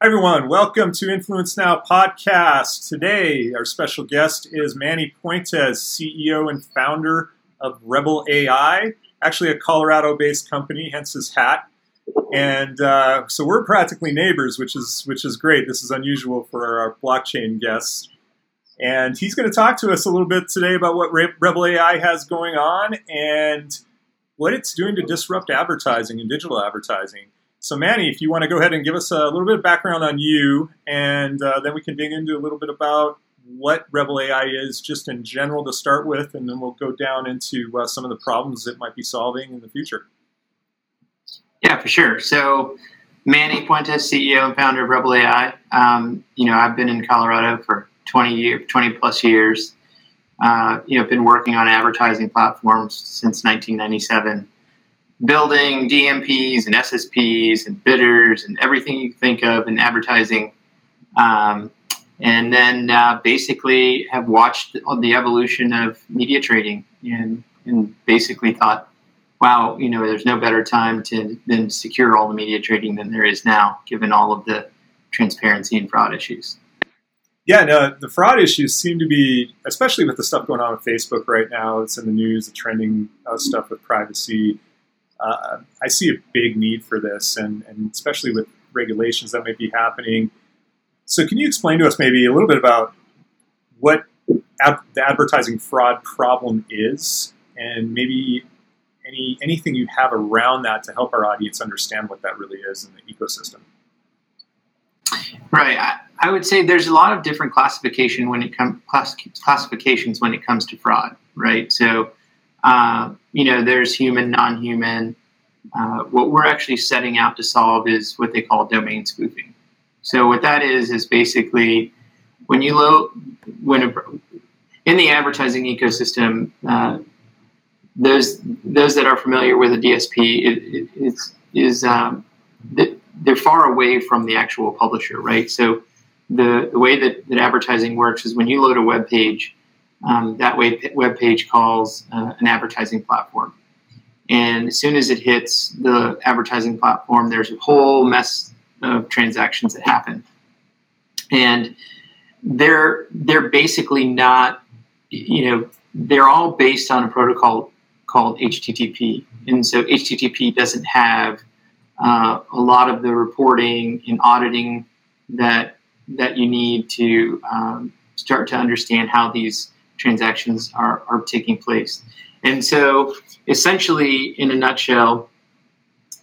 Hi everyone, welcome to Influence Now podcast. Today, our special guest is Manny Puentes, CEO and founder of Rebel AI, actually a Colorado-based company, hence his hat. And uh, so we're practically neighbors, which is which is great. This is unusual for our blockchain guests. And he's going to talk to us a little bit today about what Rebel AI has going on and what it's doing to disrupt advertising and digital advertising. So, Manny, if you want to go ahead and give us a little bit of background on you, and uh, then we can dig into a little bit about what Rebel AI is, just in general to start with, and then we'll go down into uh, some of the problems it might be solving in the future. Yeah, for sure. So, Manny Puentes, CEO and founder of Rebel AI. Um, you know, I've been in Colorado for 20 year, 20 plus years. Uh, you know, been working on advertising platforms since 1997 building DMPs and SSPs and bidders and everything you think of in advertising. Um, and then uh, basically have watched the evolution of media trading and, and basically thought, wow, you know, there's no better time to than secure all the media trading than there is now, given all of the transparency and fraud issues. Yeah, no, the fraud issues seem to be, especially with the stuff going on with Facebook right now. It's in the news, the trending uh, stuff with privacy uh, I see a big need for this, and, and especially with regulations that might be happening. So, can you explain to us maybe a little bit about what the advertising fraud problem is, and maybe any anything you have around that to help our audience understand what that really is in the ecosystem? Right. I, I would say there's a lot of different classification when it comes class, classifications when it comes to fraud. Right. So uh, you know, there's human, non-human. Uh, what we're actually setting out to solve is what they call domain spoofing. So what that is is basically when you load when a, in the advertising ecosystem, uh, those those that are familiar with a DSP it, it, is um, they're far away from the actual publisher, right? So the, the way that, that advertising works is when you load a web page, um, that web, web page calls uh, an advertising platform. And as soon as it hits the advertising platform, there's a whole mess of transactions that happen. And they're they're basically not, you know, they're all based on a protocol called HTTP. And so HTTP doesn't have uh, a lot of the reporting and auditing that that you need to um, start to understand how these transactions are, are taking place. And so, essentially, in a nutshell,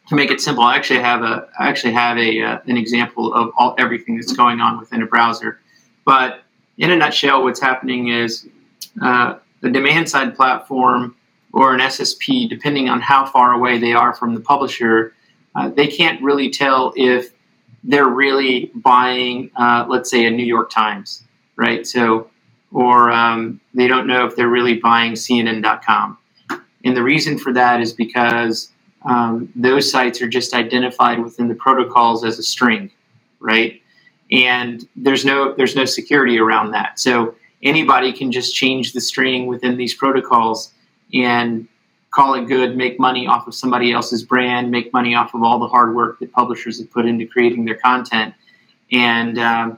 to make it simple, I actually have a I actually have a uh, an example of all everything that's going on within a browser. But in a nutshell, what's happening is uh, demand side platform or an SSP, depending on how far away they are from the publisher, uh, they can't really tell if they're really buying, uh, let's say, a New York Times, right? So or um, they don't know if they're really buying CNN.com. And the reason for that is because um, those sites are just identified within the protocols as a string, right? And there's no there's no security around that. So anybody can just change the string within these protocols and call it good, make money off of somebody else's brand, make money off of all the hard work that publishers have put into creating their content, and um,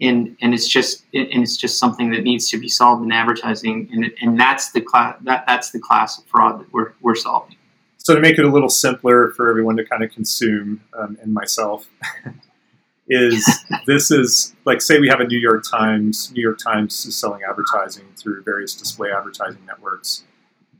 and and it's just and it's just something that needs to be solved in advertising, and and that's the class that that's the class of fraud that we're we're solving. So to make it a little simpler for everyone to kind of consume, um, and myself, is this is like say we have a New York Times. New York Times is selling advertising through various display advertising networks,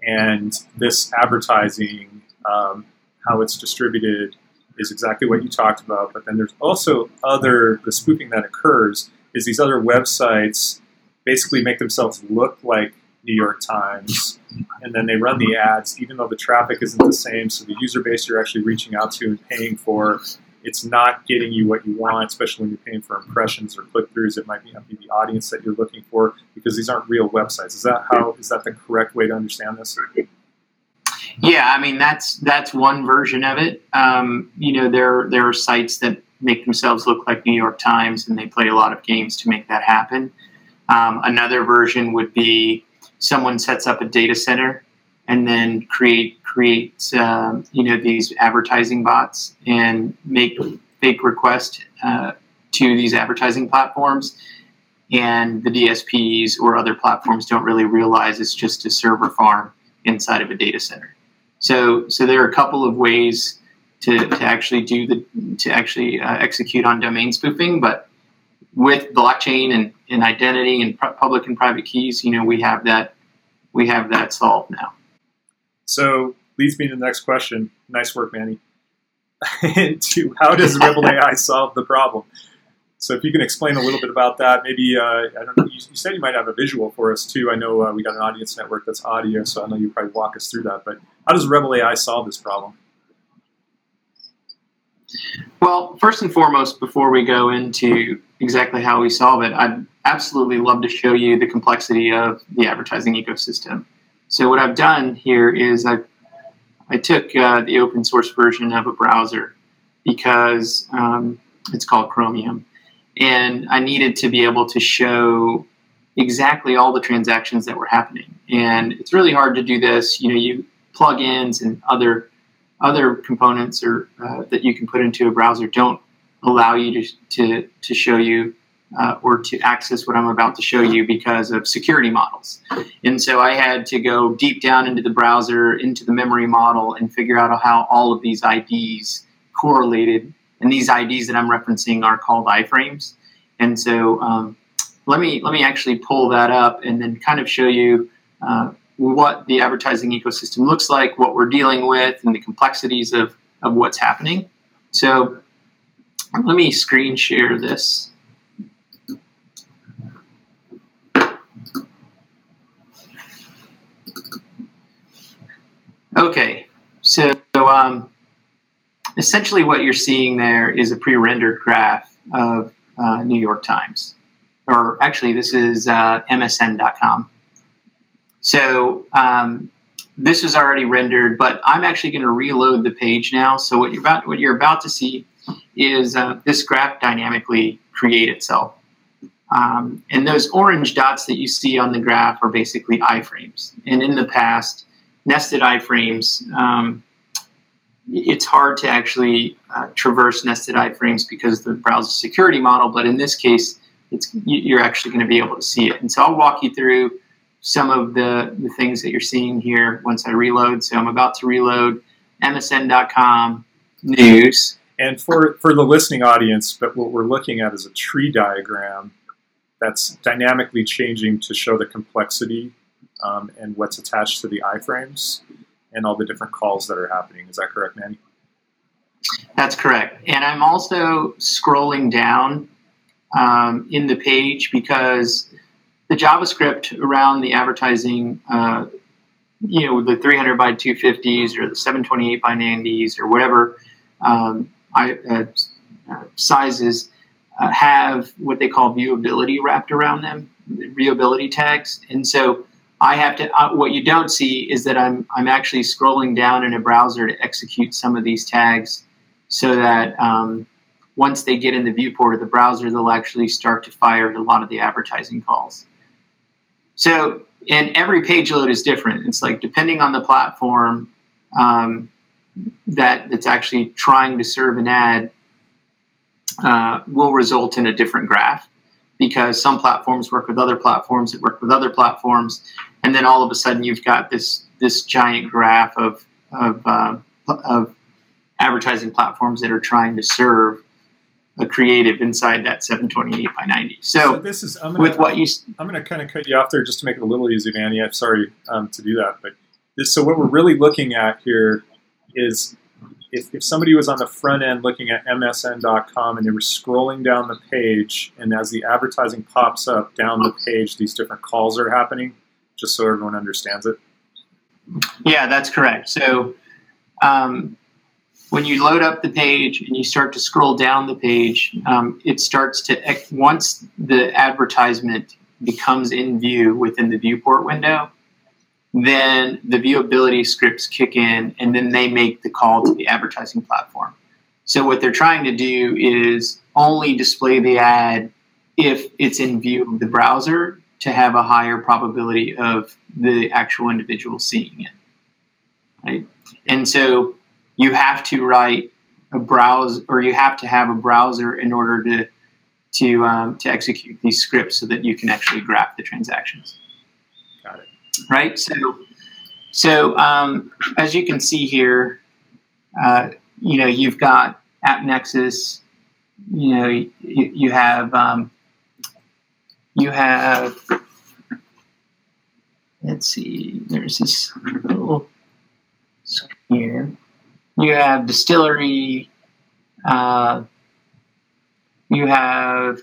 and this advertising, um, how it's distributed is exactly what you talked about. But then there's also other the spoofing that occurs is these other websites basically make themselves look like New York Times, and then they run the ads even though the traffic isn't the same. So the user base you're actually reaching out to and paying for, it's not getting you what you want, especially when you're paying for impressions or click throughs. It might not be the audience that you're looking for because these aren't real websites. Is that how? Is that the correct way to understand this? Yeah, I mean that's that's one version of it. Um, you know, there there are sites that make themselves look like New York Times, and they play a lot of games to make that happen. Um, another version would be someone sets up a data center and then create create um, you know these advertising bots and make fake requests uh, to these advertising platforms. And the DSPs or other platforms don't really realize it's just a server farm inside of a data center. So, so there are a couple of ways to, to actually do the to actually uh, execute on domain spoofing, but with blockchain and, and identity and public and private keys, you know, we have that we have that solved now. So leads me to the next question. Nice work, Manny. to how does Rebel AI solve the problem? So if you can explain a little bit about that, maybe uh, I don't know. You, you, said you might have a visual for us too. I know uh, we got an audience network that's audio, so I know you probably walk us through that. But how does Rebel AI solve this problem? Well, first and foremost, before we go into exactly how we solve it, I'd absolutely love to show you the complexity of the advertising ecosystem. So what I've done here is I I took uh, the open source version of a browser because um, it's called Chromium and I needed to be able to show exactly all the transactions that were happening. And it's really hard to do this. You know, you plugins and other other components or uh, that you can put into a browser don't allow you to to, to show you uh, or to access what I'm about to show you because of security models. And so I had to go deep down into the browser, into the memory model, and figure out how all of these IDs correlated and these IDs that I'm referencing are called iframes. And so um, let me let me actually pull that up and then kind of show you uh, what the advertising ecosystem looks like, what we're dealing with, and the complexities of, of what's happening. So let me screen share this. Okay, so um, essentially what you're seeing there is a pre-rendered graph of uh, New York Times, or actually this is uh, MSN.com. So um, this is already rendered, but I'm actually going to reload the page now. So what you're about what you're about to see is uh, this graph dynamically create itself. Um, and those orange dots that you see on the graph are basically iframes. And in the past, nested iframes um, it's hard to actually uh, traverse nested iframes because the browser security model. But in this case, it's you're actually going to be able to see it. And so I'll walk you through some of the, the things that you're seeing here once I reload. So I'm about to reload MSN.com news. And for, for the listening audience, but what we're looking at is a tree diagram that's dynamically changing to show the complexity um, and what's attached to the iframes and all the different calls that are happening. Is that correct, Manny? That's correct. And I'm also scrolling down um, in the page because the JavaScript around the advertising, uh, you know, the 300 by 250s or the 728 by 90s or whatever um, I, uh, uh, sizes have what they call viewability wrapped around them, viewability tags. And so I have to. Uh, what you don't see is that I'm I'm actually scrolling down in a browser to execute some of these tags, so that um, once they get in the viewport of the browser, they'll actually start to fire a lot of the advertising calls. So, and every page load is different. It's like depending on the platform um, that that's actually trying to serve an ad, uh, will result in a different graph because some platforms work with other platforms that work with other platforms, and then all of a sudden you've got this this giant graph of of, uh, of advertising platforms that are trying to serve a creative inside that 728 by 90. So, so this is I'm gonna, with what you I'm going to kind of cut you off there just to make it a little easy, Manny. I'm sorry um, to do that, but this, so what we're really looking at here is if, if somebody was on the front end looking at msn.com and they were scrolling down the page, and as the advertising pops up down the page, these different calls are happening, just so everyone understands it? Yeah, that's correct. So um, when you load up the page and you start to scroll down the page, um, it starts to, once the advertisement becomes in view within the viewport window, then the viewability scripts kick in and then they make the call to the advertising platform. So what they're trying to do is only display the ad if it's in view of the browser to have a higher probability of the actual individual seeing it. Right? And so you have to write a browse or you have to have a browser in order to to um, to execute these scripts so that you can actually graph the transactions. Got it. Right. So so um, as you can see here, uh, you know you've got AppNexus. You know you, you have um, you have let's see. There's this little here. You have distillery. Uh, you have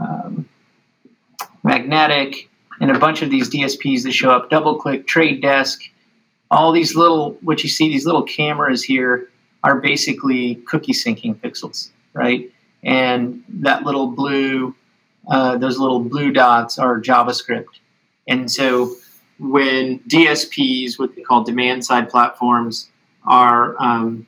um, magnetic and a bunch of these DSPs that show up. DoubleClick, trade desk, all these little, what you see, these little cameras here are basically cookie syncing pixels, right? And that little blue, uh, those little blue dots are JavaScript. And so when DSPs, what they call demand side platforms, are um,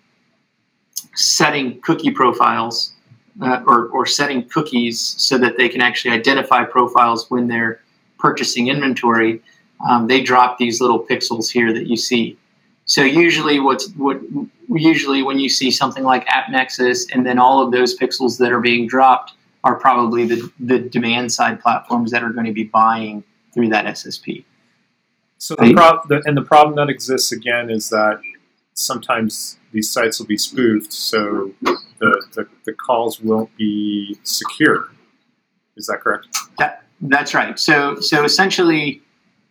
setting cookie profiles uh, or, or setting cookies so that they can actually identify profiles when they're purchasing inventory, um, they drop these little pixels here that you see. So usually, what's what usually when you see something like AppNexus, and then all of those pixels that are being dropped are probably the the demand side platforms that are going to be buying through that SSP. So the, prob- the, and the problem that exists again is that sometimes these sites will be spoofed, so the, the, the calls won't be secure. Is that correct? That, that's right. So so essentially,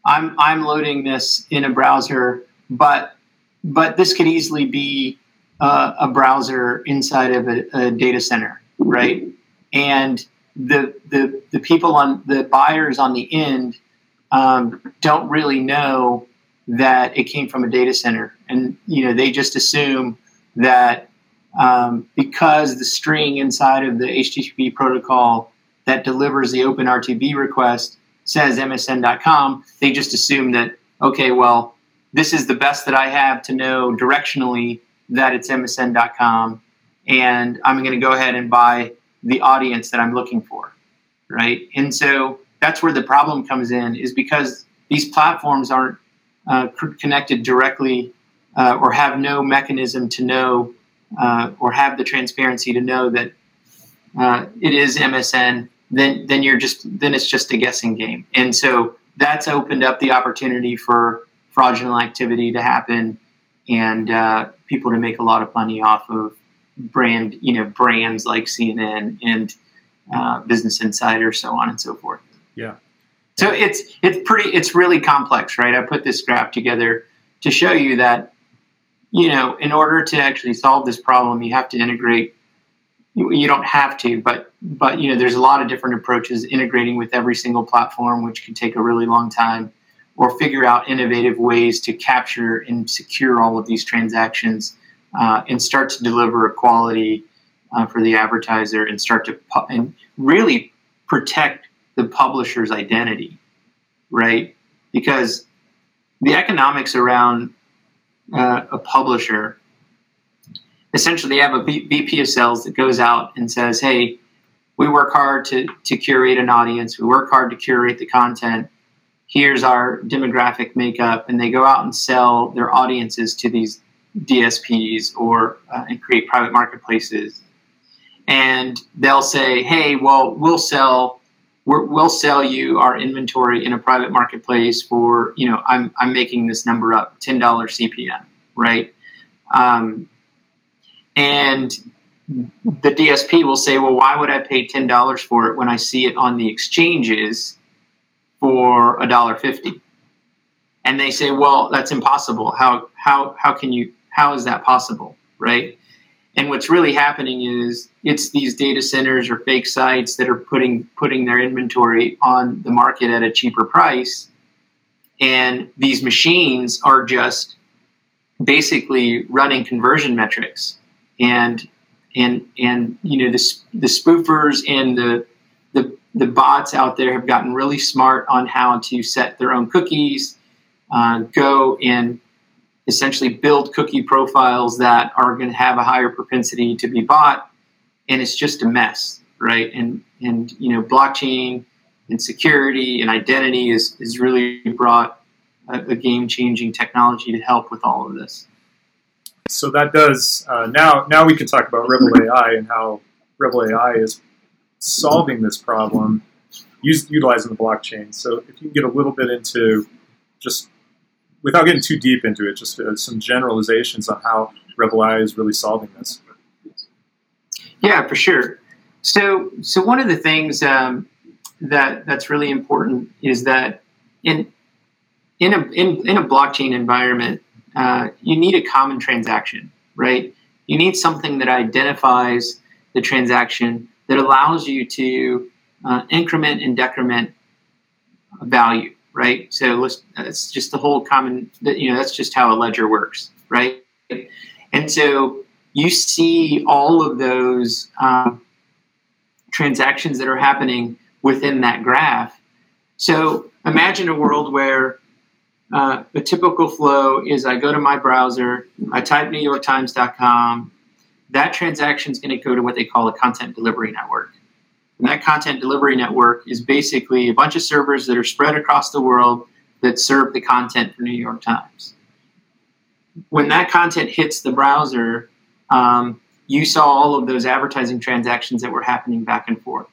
I'm I'm loading this in a browser, but but this could easily be uh, a browser inside of a, a, data center, right? And the the the people on the buyers on the end um, don't really know that it came from a data center, and you know they just assume that um, because the string inside of the HTTP protocol that delivers the OpenRTB request says MSN.com, they just assume that, okay, well, this is the best that I have to know directionally that it's MSN.com, and I'm going to go ahead and buy the audience that I'm looking for, right? And so that's where the problem comes in, is because these platforms aren't uh, connected directly uh, or have no mechanism to know uh, or have the transparency to know that uh, it is MSN then then you're just then it's just a guessing game. And so that's opened up the opportunity for fraudulent activity to happen and uh, people to make a lot of money off of brand you know brands like CNN and uh, Business Insider, so on and so forth. Yeah. So it's it's pretty it's really complex, right? I put this graph together to show you that you know in order to actually solve this problem, you have to integrate you don't have to, but but you know there's a lot of different approaches integrating with every single platform, which can take a really long time, or figure out innovative ways to capture and secure all of these transactions uh, and start to deliver a quality uh, for the advertiser and start to pu- and really protect the publisher's identity, right? Because the economics around uh, a publisher essentially they have a VP of sales that goes out and says, "Hey, we work hard to to curate an audience. We work hard to curate the content. Here's our demographic makeup," and they go out and sell their audiences to these DSPs or uh, and create private marketplaces. And they'll say, "Hey, well, we'll sell." we will sell you our inventory in a private marketplace for you know I'm, I'm making this number up $10 CPM right um, and the DSP will say, well, why would I pay $10 for it when I see it on the exchanges for $1.50? And they say, well, that's impossible. How, how, how can you, how is that possible? Right. And what's really happening is it's these data centers or fake sites that are putting, putting their inventory on the market at a cheaper price. And these machines are just basically running conversion metrics and and and you know the the spoofers and the the the bots out there have gotten really smart on how to set their own cookies, uh, go and essentially build cookie profiles that are going to have a higher propensity to be bought, and it's just a mess, right? And and you know blockchain and security and identity is is really brought a, a game changing technology to help with all of this so that does uh, now. Now we can talk about Rebel AI and how Rebel AI is solving this problem use, utilizing the blockchain. So if you can get a little bit into just without getting too deep into it, just uh, some generalizations on how Rebel AI is really solving this. Yeah, for sure. So, so one of the things um, that that's really important is that in in a in, in a blockchain environment, uh, you need a common transaction, right? You need something that identifies the transaction that allows you to uh, increment and decrement value, right? So let's, that's just the whole common, you know, that's just how a ledger works, right? And so you see all of those um, transactions that are happening within that graph. So imagine a world where uh, a typical flow is I go to my browser, I type NewYorkTimes.com. That transaction is going to go to what they call a content delivery network. And that content delivery network is basically a bunch of servers that are spread across the world that serve the content for New York Times. When that content hits the browser, um, you saw all of those advertising transactions that were happening back and forth.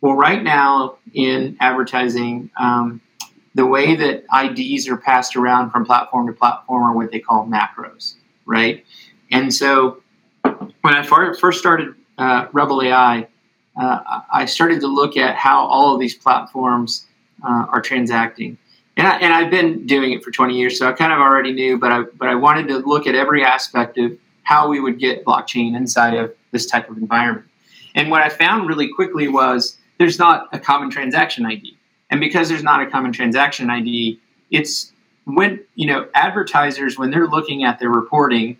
Well, right now in advertising, um, the way that IDs are passed around from platform to platform are what they call macros, right? And so when I first started uh, Rebel AI, uh, I started to look at how all of these platforms uh, are transacting. And, I, and I've been doing it for 20 years, so I kind of already knew, but I, but I wanted to look at every aspect of how we would get blockchain inside of this type of environment. And what I found really quickly was there's not a common transaction ID. And because there's not a common transaction ID, it's when, you know, advertisers, when they're looking at their reporting,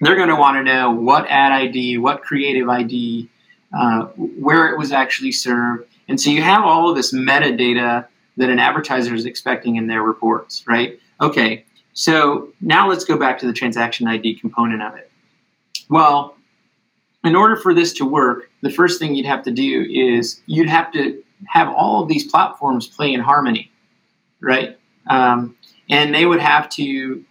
they're going to want to know what ad ID, what creative ID, uh, where it was actually served. And so you have all of this metadata that an advertiser is expecting in their reports, right? Okay, so now let's go back to the transaction ID component of it. Well, in order for this to work, the first thing you'd have to do is you'd have to have all of these platforms play in harmony, right? Um, and they would have to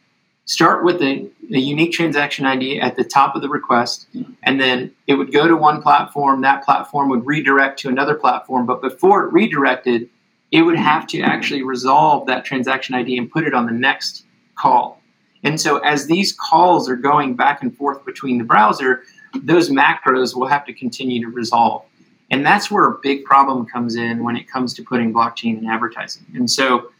start with a, a, unique transaction ID at the top of the request, and then it would go to one platform. That platform would redirect to another platform, but before it redirected, it would have to actually resolve that transaction ID and put it on the next call. And so, as these calls are going back and forth between the browser, those macros will have to continue to resolve. And that's where a big problem comes in when it comes to putting blockchain in advertising. And so,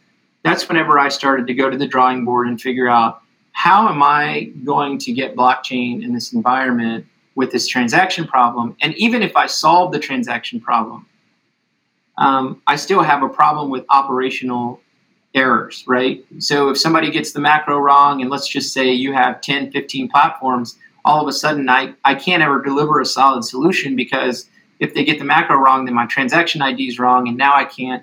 that's whenever I started to go to the drawing board and figure out how am I going to get blockchain in this environment with this transaction problem? And even if I solve the transaction problem, um, I still have a problem with operational errors, right? So if somebody gets the macro wrong, and let's just say you have 10, 15 platforms, all of a sudden I, I can't ever deliver a solid solution because if they get the macro wrong, then my transaction ID is wrong, and now I can't,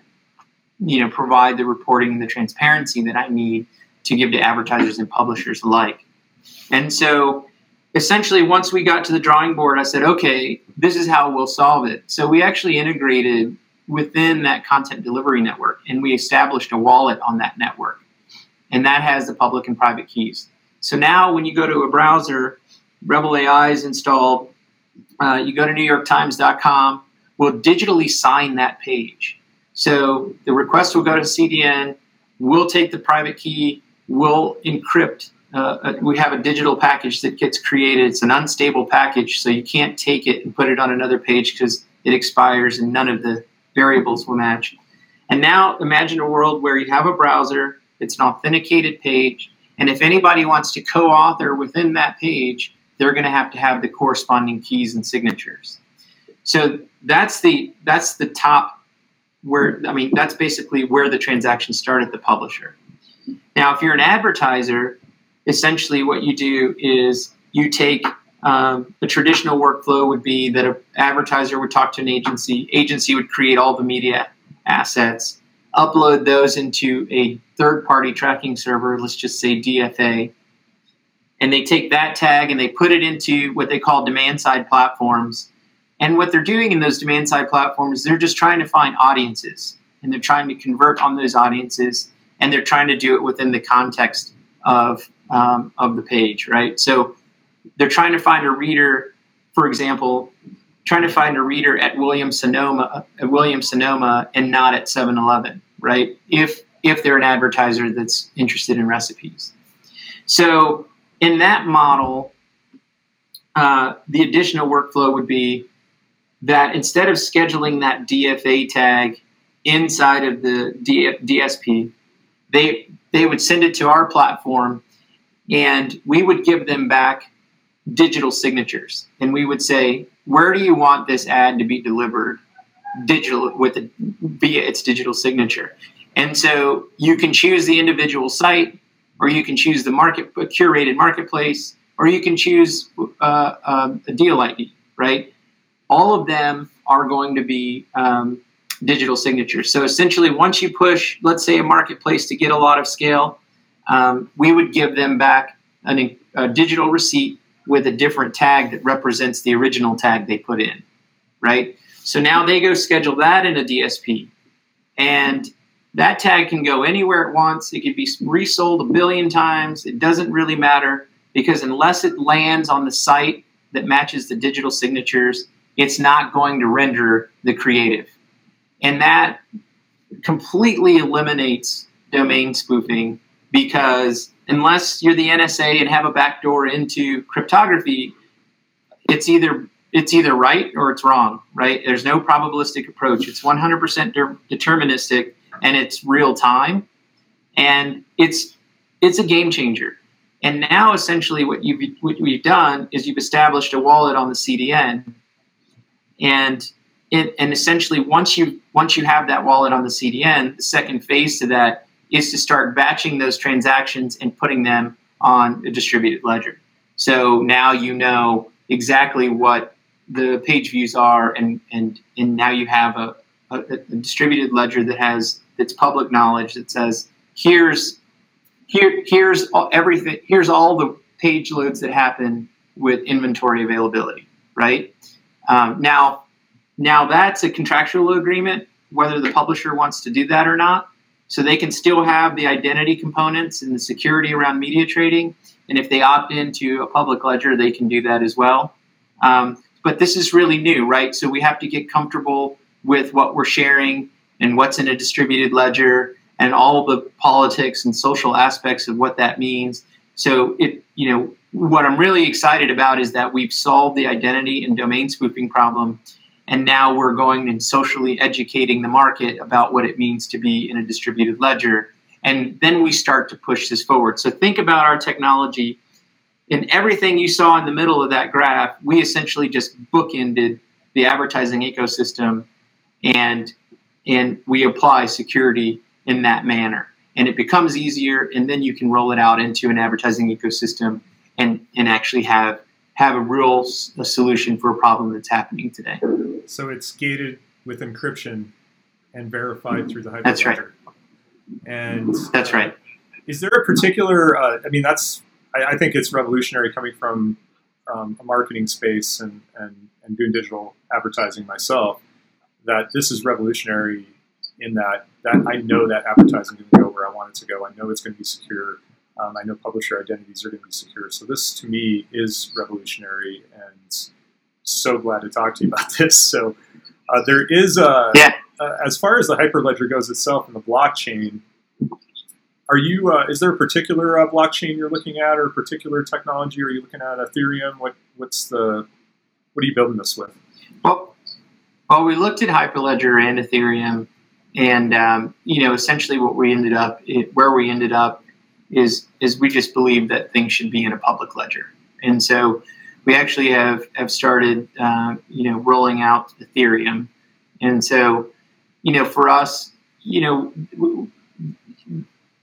you know, provide the reporting and the transparency that I need to give to advertisers and publishers alike. And so essentially, once we got to the drawing board, I said, okay, this is how we'll solve it. So we actually integrated within that content delivery network and we established a wallet on that network. And that has the public and private keys. So now when you go to a browser, Rebel AI is installed. Uh, you go to NewYorkTimes.com, we'll digitally sign that page. So the request will go to CDN, we'll take the private key, We'll encrypt. Uh, we have a digital package that gets created. It's an unstable package, so you can't take it and put it on another page because it expires and none of the variables will match. And now imagine a world where you have a browser, it's an authenticated page, and if anybody wants to co author within that page, they're going to have to have the corresponding keys and signatures. So that's the that's the top where I mean that's basically where the transaction started the publisher. Now, if you're an advertiser, essentially what you do is you take um, a traditional workflow would be that an advertiser would talk to an agency, agency would create all the media assets, upload those into a third party tracking server, let's just say DFA, and they take that tag and they put it into what they call demand side platforms. And what they're doing in those demand side platforms, they're just trying to find audiences and they're trying to convert on those audiences and they're trying to do it within the context of um, of the page, right? So they're trying to find a reader, for example, trying to find a reader at William Sonoma, at William Sonoma, and not at 7-Eleven, right? If if they're an advertiser that's interested in recipes. So in that model, uh, the additional workflow would be that instead of scheduling that DFA tag inside of the DSP, they they would send it to our platform, and we would give them back digital signatures, and we would say, where do you want this ad to be delivered, digital with it via its digital signature, and so you can choose the individual site, or you can choose the market curated marketplace, or you can choose uh, um, a deal ID, right? All of them are going to be um, digital signatures. So essentially, once you push, let's say, a marketplace to get a lot of scale, um, we would give them back an, a digital receipt with a different tag that represents the original tag they put in, right? So now they go schedule that in a DSP. And that tag can go anywhere it wants. It could be resold a billion times. It doesn't really matter because unless it lands on the site that matches the digital signatures, it's not going to render the creative. And that completely eliminates domain spoofing because unless you're the NSA and have a backdoor into cryptography, it's either it's either right or it's wrong, right? There's no probabilistic approach. It's 100% de- deterministic and it's real time and it's it's a game changer. And now, essentially, what you've what we've done is you've established a wallet on the CDN, and it, and essentially, once you once you have that wallet on the CDN, the second phase to that is to start batching those transactions and putting them on a distributed ledger. So now you know exactly what the page views are, and and and now you have a, a, a distributed ledger that has that's public knowledge that says here's here, here's all, everything. Here's all the page loads that happen with inventory availability, right? Um, now, now that's a contractual agreement, whether the publisher wants to do that or not. So they can still have the identity components and the security around media trading. And if they opt into a public ledger, they can do that as well. Um, but this is really new, right? So we have to get comfortable with what we're sharing and what's in a distributed ledger and all the politics and social aspects of what that means. So it, you know, what I'm really excited about is that we've solved the identity and domain spoofing problem, and now we're going and socially educating the market about what it means to be in a distributed ledger. And then we start to push this forward. So think about our technology. In everything you saw in the middle of that graph, we essentially just bookended the advertising ecosystem and and we apply security in that manner. And it becomes easier, and then you can roll it out into an advertising ecosystem and, and actually have have a real a solution for a problem that's happening today. So it's gated with encryption and verified through the Hyperledger. That's right. And that's right. Is there a particular? Uh, I mean, that's I, I, think it's revolutionary coming from um, a marketing space and, and and doing digital advertising myself. That this is revolutionary in that that I know that advertising can go where I want it to go. I know it's going to be secure. Um, I know publisher identities are going to be secure. So this to me is revolutionary, and so glad to talk to you about this. So uh, there is a yeah. uh, as far as the Hyperledger goes itself and the blockchain. Are you? Uh, is there a particular uh, blockchain you're looking at, or a particular technology? Are you looking at Ethereum? What What's the What are you building this with? Well, well, we looked at Hyperledger and Ethereum and um, you know, essentially, what we ended up, it, where we ended up, is is we just believe that things should be in a public ledger, and so we actually have have started, uh, you know, rolling out Ethereum, and so, you know, for us, you know.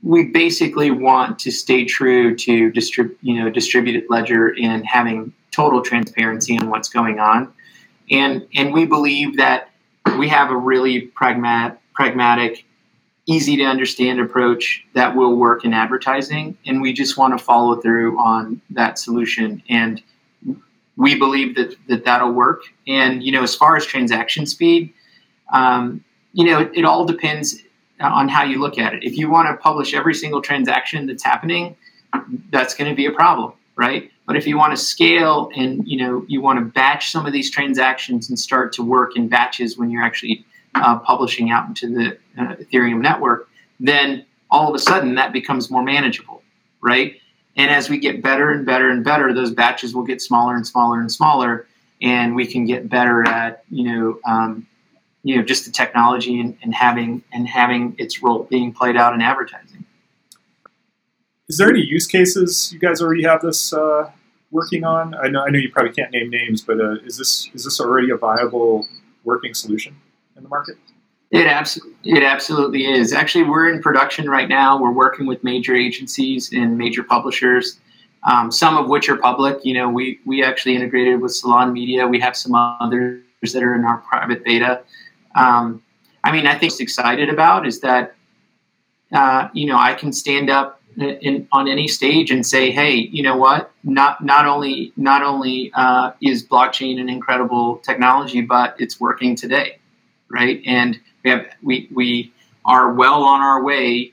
We basically want to stay true to distrib- you know, distributed ledger and having total transparency on what's going on, and and we believe that we have a really pragmatic pragmatic, easy to understand approach that will work in advertising. And we just want to follow through on that solution. And we believe that, that that'll work. And, you know, as far as transaction speed, um, you know, it, it all depends on how you look at it. If you want to publish every single transaction that's happening, that's going to be a problem, right? But if you want to scale and you know you want to batch some of these transactions and start to work in batches when you're actually uh, publishing out into the uh, Ethereum network, then all of a sudden that becomes more manageable, right? And as we get better and better and better, those batches will get smaller and smaller and smaller, and we can get better at you know um, you know just the technology and, and having and having its role being played out in advertising. Is there any use cases you guys already have this uh, working on? I know I know you probably can't name names, but uh, is this is this already a viable working solution in the market? It absolutely, it absolutely is. Actually, we're in production right now. We're working with major agencies and major publishers, um, some of which are public. You know, we we actually integrated with Salon Media. We have some others that are in our private beta. Um, I mean, I think excited about is that uh, you know I can stand up in, on any stage and say, hey, you know what? Not not only not only uh, is blockchain an incredible technology, but it's working today, right? And we have we we are well on our way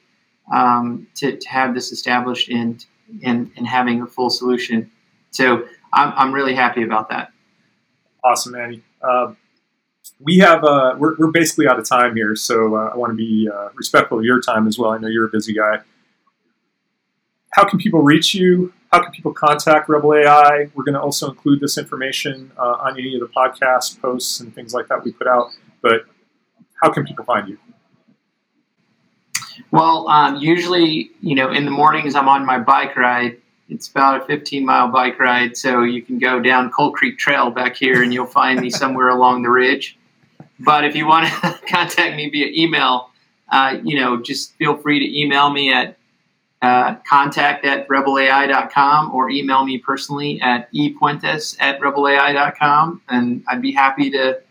um, to, to have this established and and and having a full solution. So I'm I'm really happy about that. Awesome, Manny. Uh, we have uh, we're, we're basically out of time here, so uh, I want to be uh, respectful of your time as well. I know you're a busy guy. How can people reach you? How can people contact Rebel AI? We're going to also include this information uh, on any of the podcast posts and things like that we put out. But how can people find you? Well, um, usually, you know, in the mornings I'm on my bike ride. It's about a 15 mile bike ride, so you can go down Coal Creek Trail back here, and you'll find me somewhere along the ridge. But if you want to contact me via email, uh, you know, just feel free to email me at uh, contact at rebelai.com or email me personally at epuentes at rebelai.com, and I'd be happy to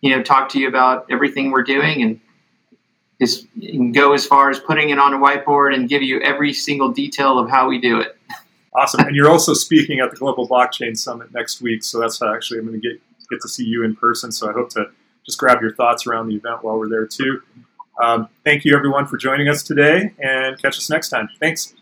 you know, talk to you about everything we're doing and just go as far as putting it on a whiteboard and give you every single detail of how we do it. Awesome. And you're also speaking at the Global Blockchain Summit next week. So that's actually, I'm going to get, get to see you in person. So I hope to just grab your thoughts around the event while we're there too. Um, thank you everyone for joining us today and catch us next time. Thanks.